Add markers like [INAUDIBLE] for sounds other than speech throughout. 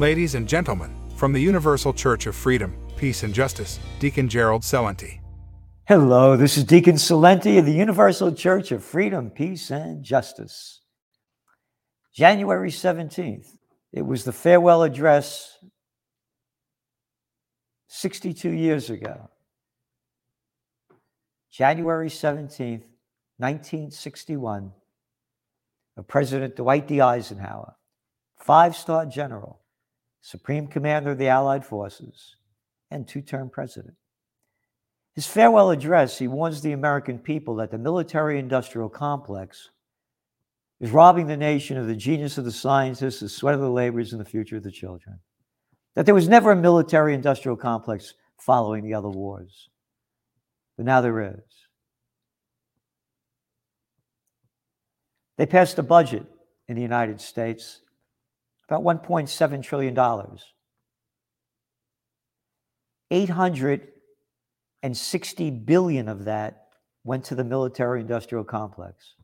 Ladies and gentlemen, from the Universal Church of Freedom, Peace and Justice, Deacon Gerald Celente. Hello, this is Deacon Celente of the Universal Church of Freedom, Peace and Justice. January 17th, it was the farewell address 62 years ago. January 17th, 1961, of President Dwight D. Eisenhower, five star general, Supreme Commander of the Allied Forces, and two term president. His farewell address, he warns the American people that the military industrial complex is robbing the nation of the genius of the scientists, the sweat of the laborers, and the future of the children. That there was never a military industrial complex following the other wars. But now there is. They passed a budget in the United States about $1.7 trillion. 860 billion of that went to the military industrial complex.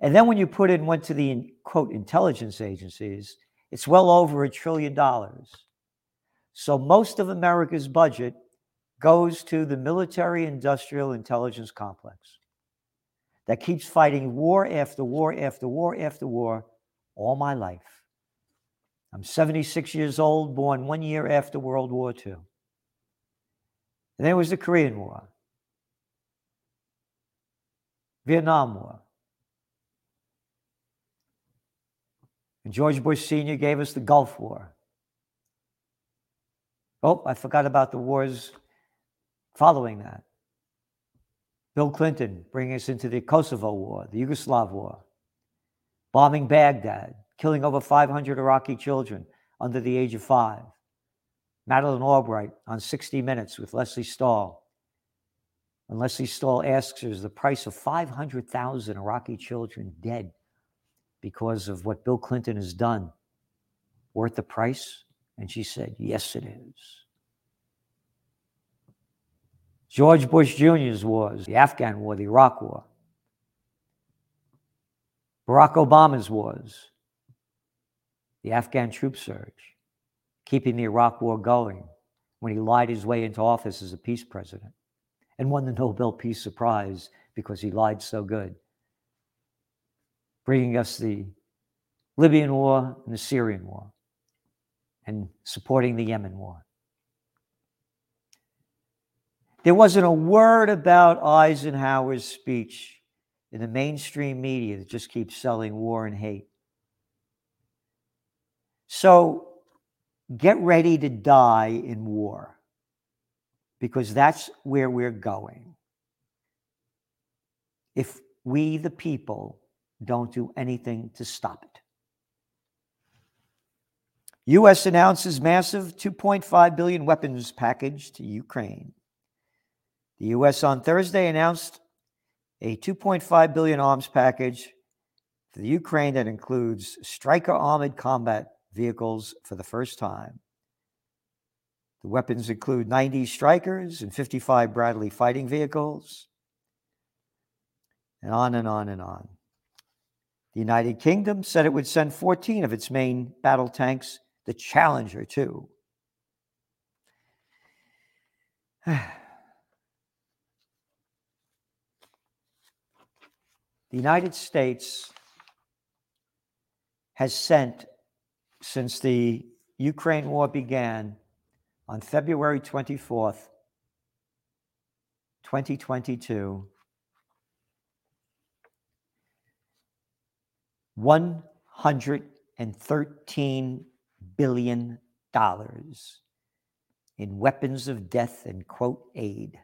And then when you put in went to the quote intelligence agencies, it's well over a trillion dollars. So most of America's budget goes to the military industrial intelligence complex that keeps fighting war after war after war after war all my life. I'm 76 years old, born one year after World War II. And there was the Korean War, Vietnam War. And George Bush Sr. gave us the Gulf War. Oh, I forgot about the wars following that. Bill Clinton bringing us into the Kosovo War, the Yugoslav War, bombing Baghdad, killing over 500 Iraqi children under the age of five. Madeleine Albright on 60 Minutes with Lesley Stahl. And Lesley Stahl asks her, is the price of 500,000 Iraqi children dead because of what Bill Clinton has done worth the price? And she said, yes, it is. George Bush Jr.'s wars, the Afghan war, the Iraq war. Barack Obama's wars, the Afghan troop surge keeping the Iraq War going when he lied his way into office as a peace president and won the Nobel Peace Prize because he lied so good, bringing us the Libyan War and the Syrian War and supporting the Yemen War. There wasn't a word about Eisenhower's speech in the mainstream media that just keeps selling war and hate. So get ready to die in war because that's where we're going. If we, the people, don't do anything to stop it. US announces massive 2.5 billion weapons package to Ukraine. The US on Thursday announced a 2.5 billion arms package for the Ukraine that includes Stryker armored combat vehicles for the first time. The weapons include 90 Strykers and 55 Bradley fighting vehicles, and on and on and on. The United Kingdom said it would send 14 of its main battle tanks, the Challenger 2. [SIGHS] the United States has sent since the Ukraine war began on February 24th, 2022, $113 billion in weapons of death and quote aid.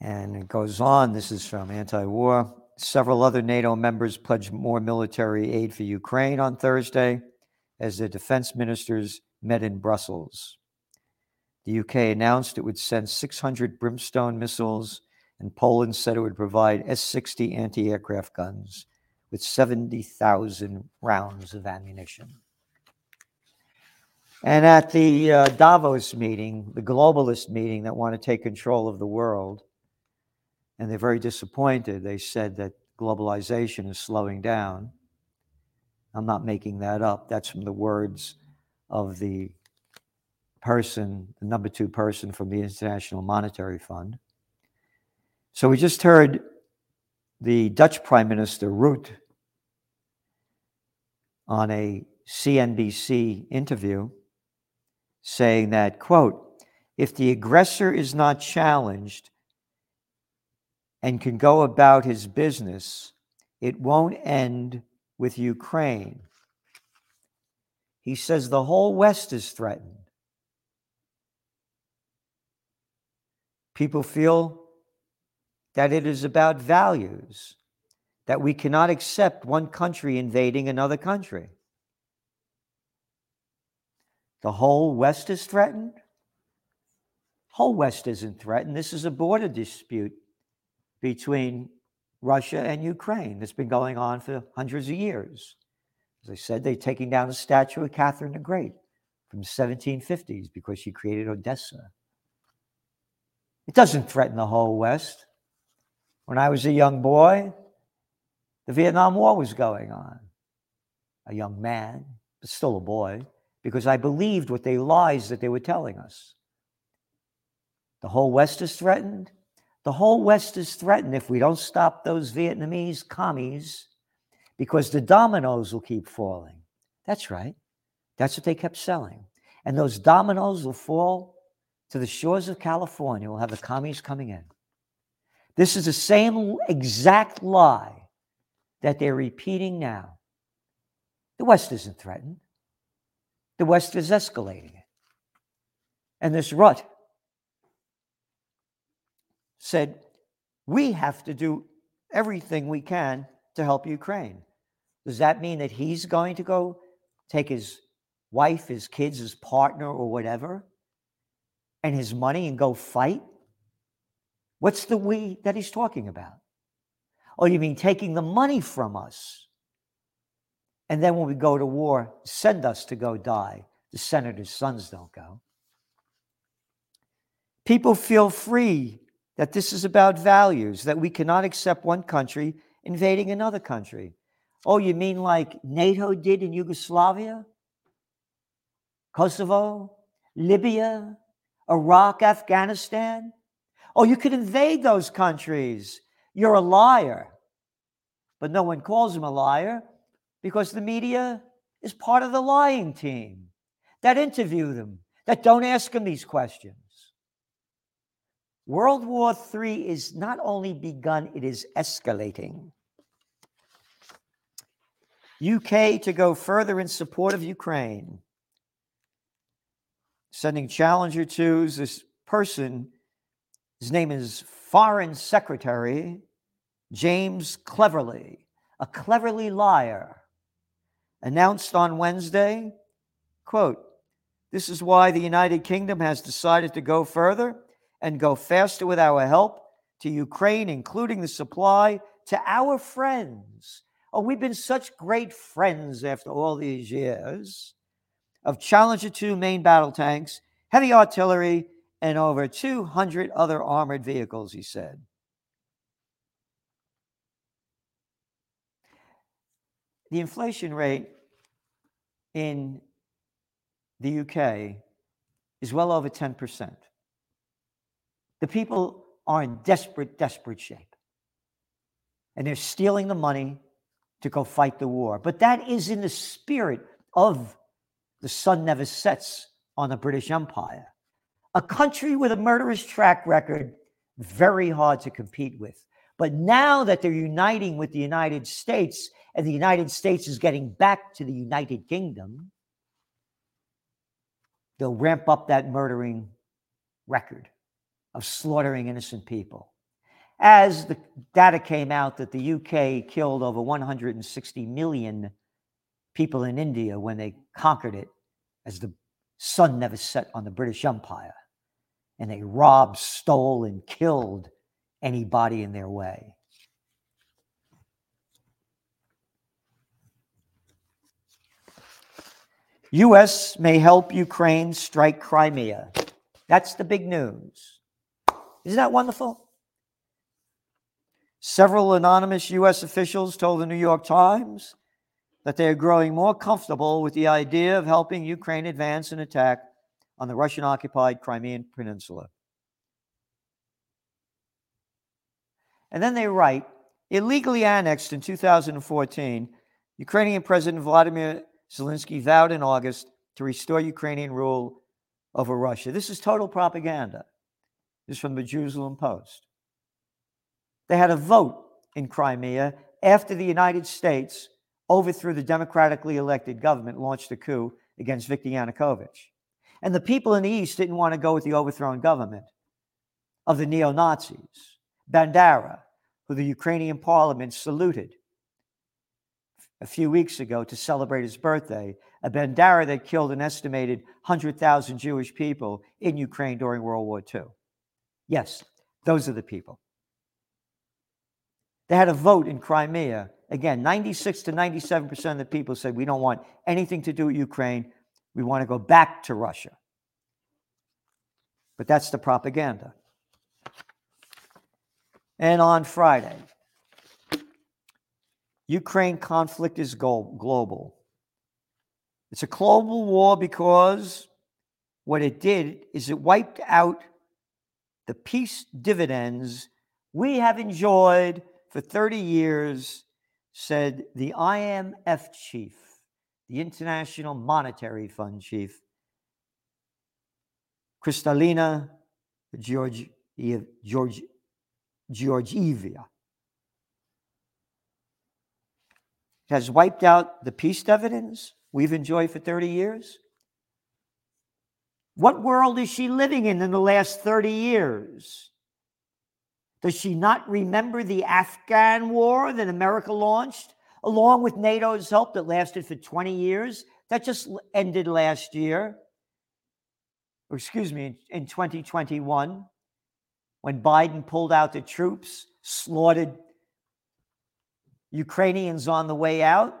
And it goes on. This is from anti war. Several other NATO members pledged more military aid for Ukraine on Thursday as their defense ministers met in Brussels. The UK announced it would send 600 Brimstone missiles, and Poland said it would provide S 60 anti aircraft guns with 70,000 rounds of ammunition. And at the uh, Davos meeting, the globalist meeting that want to take control of the world, and they're very disappointed. They said that globalization is slowing down. I'm not making that up. That's from the words of the person, the number two person from the International Monetary Fund. So we just heard the Dutch Prime Minister Rutte on a CNBC interview saying that, quote, if the aggressor is not challenged and can go about his business, it won't end with Ukraine. He says the whole West is threatened. People feel that it is about values, that we cannot accept one country invading another country. The whole West is threatened? Whole West isn't threatened. This is a border dispute between Russia and Ukraine that's been going on for hundreds of years. As I said, they're taking down a statue of Catherine the Great from the 1750s because she created Odessa. It doesn't threaten the whole West. When I was a young boy, the Vietnam War was going on. A young man, but still a boy, because I believed what they lies that they were telling us. The whole West is threatened. The whole West is threatened if we don't stop those Vietnamese commies because the dominoes will keep falling. That's right. That's what they kept selling. And those dominoes will fall to the shores of California. We'll have the commies coming in. This is the same exact lie that they're repeating now. The West isn't threatened, the West is escalating it. And this Rutte said, We have to do everything we can to help Ukraine. Does that mean that he's going to go take his wife, his kids, his partner, or whatever, and his money and go fight? What's the we that he's talking about? Oh, you mean taking the money from us? And then when we go to war, send us to go die. The senator's sons don't go. People feel free that this is about values, that we cannot accept one country invading another country. Oh, you mean like NATO did in Yugoslavia, Kosovo, Libya, Iraq, Afghanistan? Oh, you could invade those countries. You're a liar. But no one calls him a liar because the media is part of the lying team that interview them, that don't ask them these questions. World War III is not only begun, it is escalating. UK to go further in support of Ukraine, sending Challenger 2s. This person, his name is Foreign Secretary James Cleverly, a cleverly liar, announced on Wednesday, quote, this is why the United Kingdom has decided to go further and go faster with our help to Ukraine, including the supply to our friends. Oh, we've been such great friends after all these years of Challenger 2 main battle tanks, heavy artillery, and over 200 other armored vehicles, he said. The inflation rate in the UK is well over 10%. The people are in desperate, desperate shape. And they're stealing the money to go fight the war. But that is in the spirit of the sun never sets on the British Empire. A country with a murderous track record, very hard to compete with. But now that they're uniting with the United States and the United States is getting back to the United Kingdom, they'll ramp up that murdering record of slaughtering innocent people. As the data came out that the UK killed over 160 million people in India when they conquered it, as the sun never set on the British Empire, and they robbed, stole, and killed anybody in their way. US may help Ukraine strike Crimea. That's the big news. Isn't that wonderful? Several anonymous U.S. officials told the New York Times that they are growing more comfortable with the idea of helping Ukraine advance an attack on the Russian occupied Crimean Peninsula. And then they write illegally annexed in 2014, Ukrainian President Vladimir Zelensky vowed in August to restore Ukrainian rule over Russia. This is total propaganda. This is from the Jerusalem Post. They had a vote in Crimea after the United States overthrew the democratically elected government, launched a coup against Viktor Yanukovych. And the people in the East didn't want to go with the overthrown government of the neo Nazis. Bandera, who the Ukrainian parliament saluted a few weeks ago to celebrate his birthday, a Bandera that killed an estimated 100,000 Jewish people in Ukraine during World War II. Yes, those are the people. They had a vote in Crimea. Again, 96 to 97% of the people said, We don't want anything to do with Ukraine. We want to go back to Russia. But that's the propaganda. And on Friday, Ukraine conflict is global. It's a global war because what it did is it wiped out the peace dividends we have enjoyed for 30 years, said the IMF chief, the International Monetary Fund chief, Kristalina George, George, Georgieva. Has wiped out the peace dividends we've enjoyed for 30 years. What world is she living in in the last 30 years? Does she not remember the Afghan war that America launched, along with NATO's help that lasted for 20 years? That just ended last year, or excuse me, in 2021, when Biden pulled out the troops, slaughtered Ukrainians on the way out,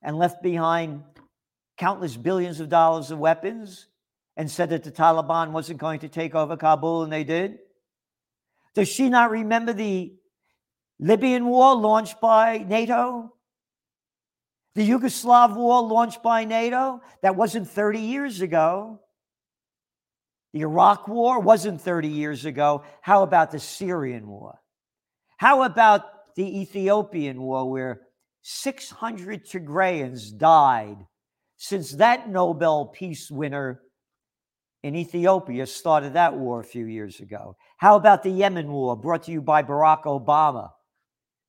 and left behind countless billions of dollars of weapons and said that the Taliban wasn't going to take over Kabul, and they did? Does she not remember the Libyan war launched by NATO? The Yugoslav war launched by NATO? That wasn't 30 years ago. The Iraq war wasn't 30 years ago. How about the Syrian war? How about the Ethiopian war, where 600 Tigrayans died since that Nobel Peace winner in Ethiopia started that war a few years ago. How about the Yemen war brought to you by Barack Obama?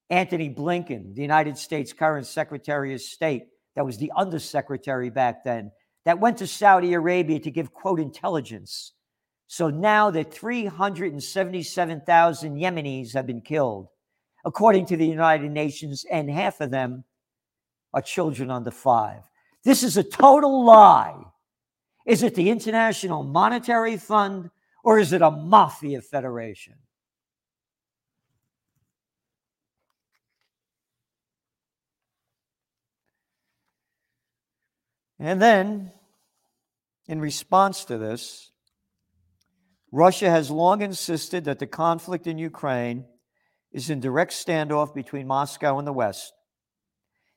Antony Blinken, the United States current Secretary of State, that was the undersecretary back then, that went to Saudi Arabia to give, quote, intelligence. So now that 377,000 Yemenis have been killed, according to the United Nations, and half of them are children under five. This is a total lie. Is it the International Monetary Fund or is it a mafia federation? And then, in response to this, Russia has long insisted that the conflict in Ukraine is in direct standoff between Moscow and the West.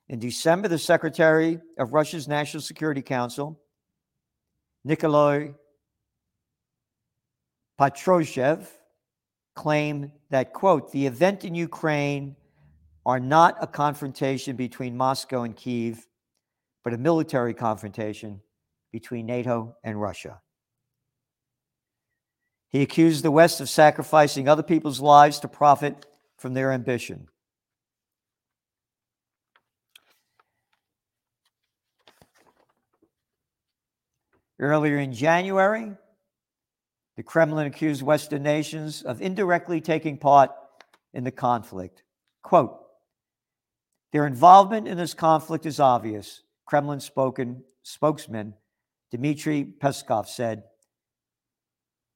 In December, the Secretary of Russia's National Security Council Nikolai Patrushev claimed that, quote, the event in Ukraine are not a confrontation between Moscow and Kiev, but a military confrontation between NATO and Russia. He accused the West of sacrificing other people's lives to profit from their ambition. Earlier in January, the Kremlin accused Western nations of indirectly taking part in the conflict. Quote, their involvement in this conflict is obvious, Kremlin spoken, spokesman Dmitry Peskov said.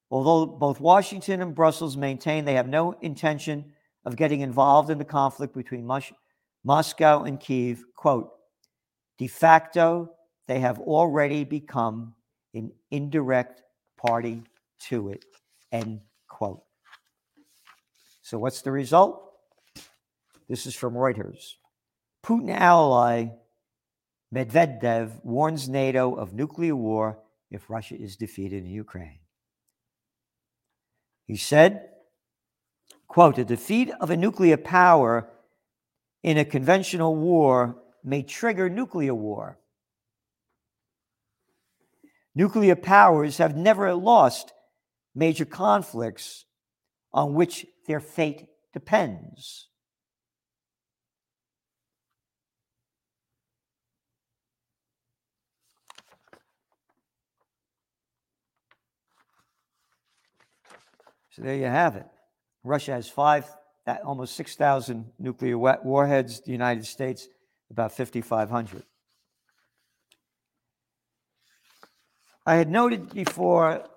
Although both Washington and Brussels maintain they have no intention of getting involved in the conflict between Mos- Moscow and Kiev, quote, de facto, they have already become an indirect party to it. End quote. So, what's the result? This is from Reuters. Putin ally Medvedev warns NATO of nuclear war if Russia is defeated in Ukraine. He said, quote, a defeat of a nuclear power in a conventional war may trigger nuclear war. Nuclear powers have never lost major conflicts on which their fate depends. So there you have it. Russia has five, uh, almost 6,000 nuclear warheads, the United States, about 5,500. I had noted before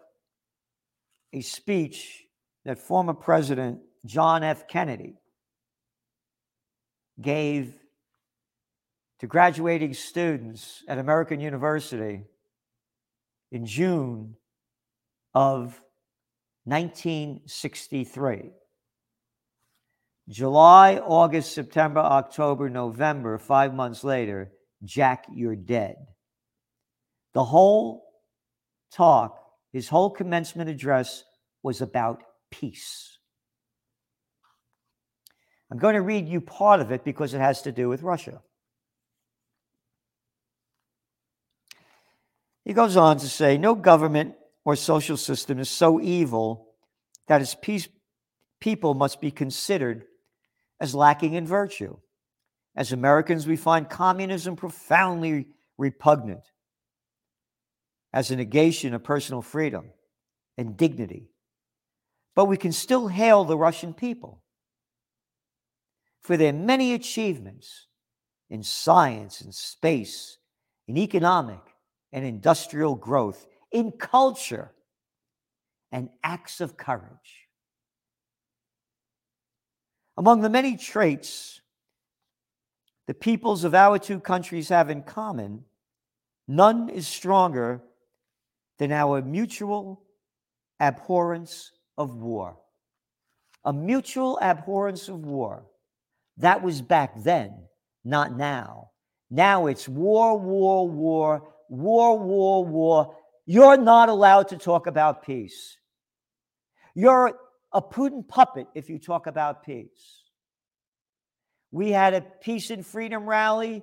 a speech that former President John F. Kennedy gave to graduating students at American University in June of 1963. July, August, September, October, November, five months later, Jack, you're dead. The whole talk, his whole commencement address was about peace. I'm going to read you part of it because it has to do with Russia. He goes on to say no government or social system is so evil that its peace, people must be considered as lacking in virtue. As Americans, we find communism profoundly repugnant as a negation of personal freedom and dignity. But we can still hail the Russian people for their many achievements in science and space, in economic and industrial growth, in culture and acts of courage. Among the many traits the peoples of our two countries have in common, none is stronger than our mutual abhorrence of war. A mutual abhorrence of war. That was back then, not now. Now it's war, war, war, war, war, war. You're not allowed to talk about peace. You're a Putin puppet if you talk about peace. We had a peace and freedom rally,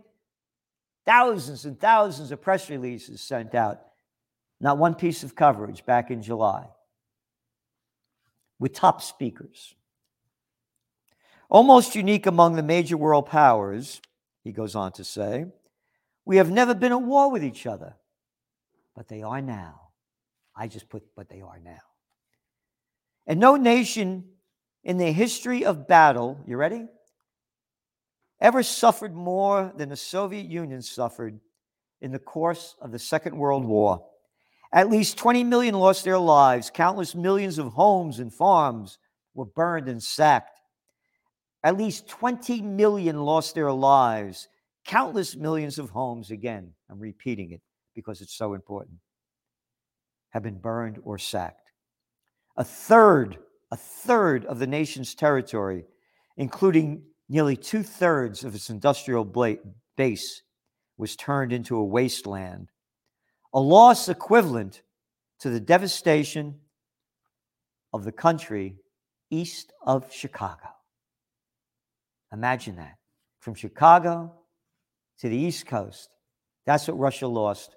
thousands and thousands of press releases sent out, not one piece of coverage back in July, with top speakers. Almost unique among the major world powers, he goes on to say, we have never been at war with each other but they are now. I just put, but they are now. And no nation in the history of battle, you ready? Ever suffered more than the Soviet Union suffered in the course of the Second World War. At least 20 million lost their lives. Countless millions of homes and farms were burned and sacked. At least 20 million lost their lives. Countless millions of homes, again, I'm repeating it, because it's so important, have been burned or sacked. A third, a third of the nation's territory, including nearly two thirds of its industrial base, was turned into a wasteland, a loss equivalent to the devastation of the country east of Chicago. Imagine that. From Chicago to the East Coast, that's what Russia lost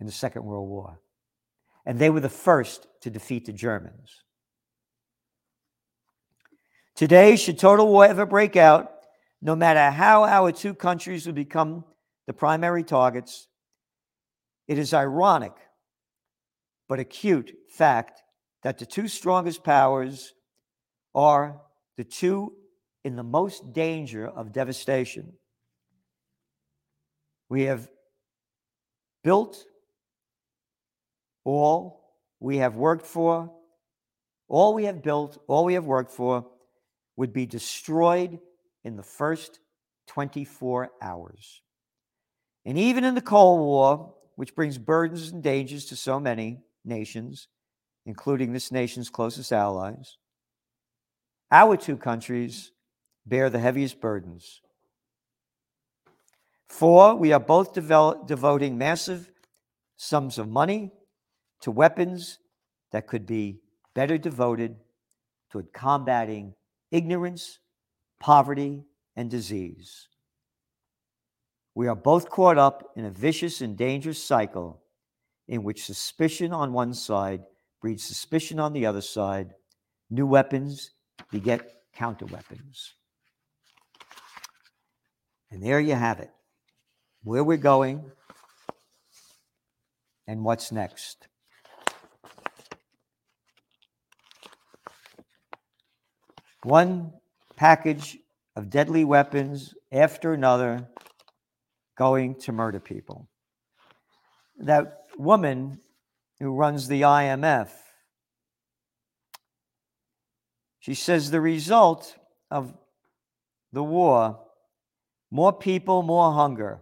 in the Second World War. And they were the first to defeat the Germans. Today, should total war ever break out, no matter how our two countries would become the primary targets, it is ironic but acute fact that the two strongest powers are the two in the most danger of devastation. We have built all we have worked for, all we have built, all we have worked for would be destroyed in the first 24 hours. And even in the Cold War, which brings burdens and dangers to so many nations, including this nation's closest allies, our two countries bear the heaviest burdens. Four, we are both develop, devoting massive sums of money to weapons that could be better devoted toward combating ignorance, poverty, and disease. We are both caught up in a vicious and dangerous cycle in which suspicion on one side breeds suspicion on the other side. New weapons beget counter weapons. And there you have it where we're going and what's next. One package of deadly weapons after another going to murder people. That woman who runs the IMF, she says the result of the war more people, more hunger.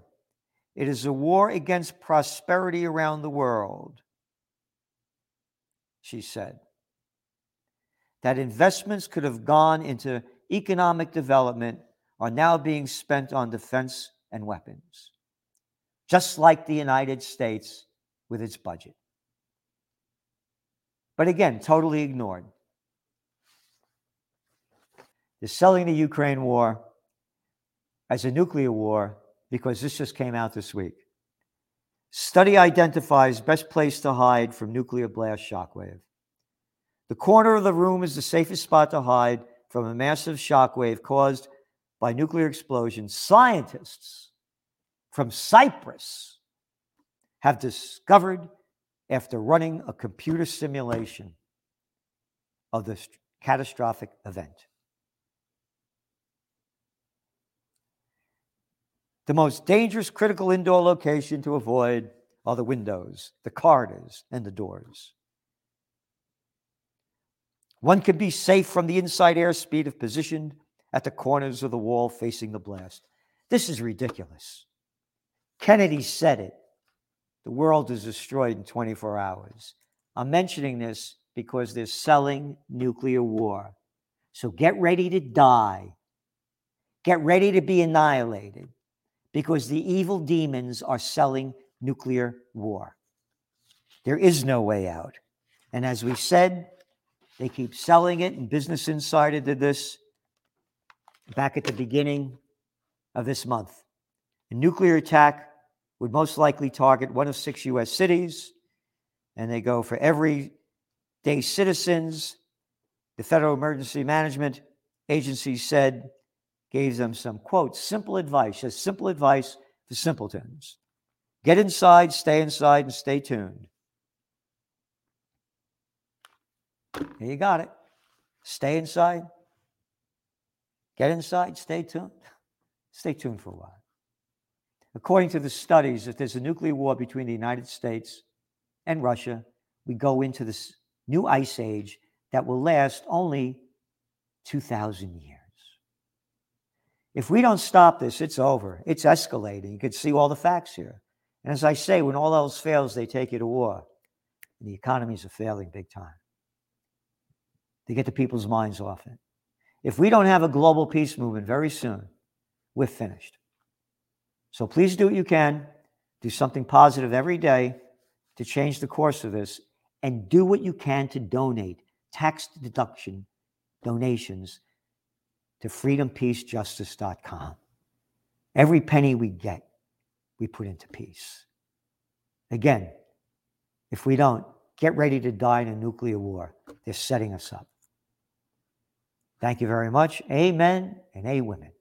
It is a war against prosperity around the world, she said. That investments could have gone into economic development are now being spent on defense and weapons, just like the United States with its budget. But again, totally ignored. They're selling the Ukraine war as a nuclear war because this just came out this week. Study identifies best place to hide from nuclear blast shockwave. The corner of the room is the safest spot to hide from a massive shockwave caused by nuclear explosion. Scientists from Cyprus have discovered after running a computer simulation of this catastrophic event. The most dangerous critical indoor location to avoid are the windows, the corridors, and the doors. One can be safe from the inside airspeed if positioned at the corners of the wall facing the blast. This is ridiculous. Kennedy said it. The world is destroyed in 24 hours. I'm mentioning this because they're selling nuclear war. So get ready to die. Get ready to be annihilated because the evil demons are selling nuclear war. There is no way out. And as we said, they keep selling it, and Business Insider did this back at the beginning of this month. A nuclear attack would most likely target one of six US cities, and they go for every day citizens. The Federal Emergency Management Agency said gave them some quote simple advice, just simple advice for simpletons. Get inside, stay inside, and stay tuned. You got it. Stay inside. Get inside, stay tuned. Stay tuned for a while. According to the studies, if there's a nuclear war between the United States and Russia, we go into this new ice age that will last only 2,000 years. If we don't stop this, it's over. It's escalating. You can see all the facts here. And as I say, when all else fails, they take you to war. And the economies are failing big time. They get the people's minds off it. If we don't have a global peace movement very soon, we're finished. So please do what you can. Do something positive every day to change the course of this. And do what you can to donate tax deduction donations to freedompeacejustice.com. Every penny we get, we put into peace. Again, if we don't, get ready to die in a nuclear war. They're setting us up. Thank you very much. Amen and a women.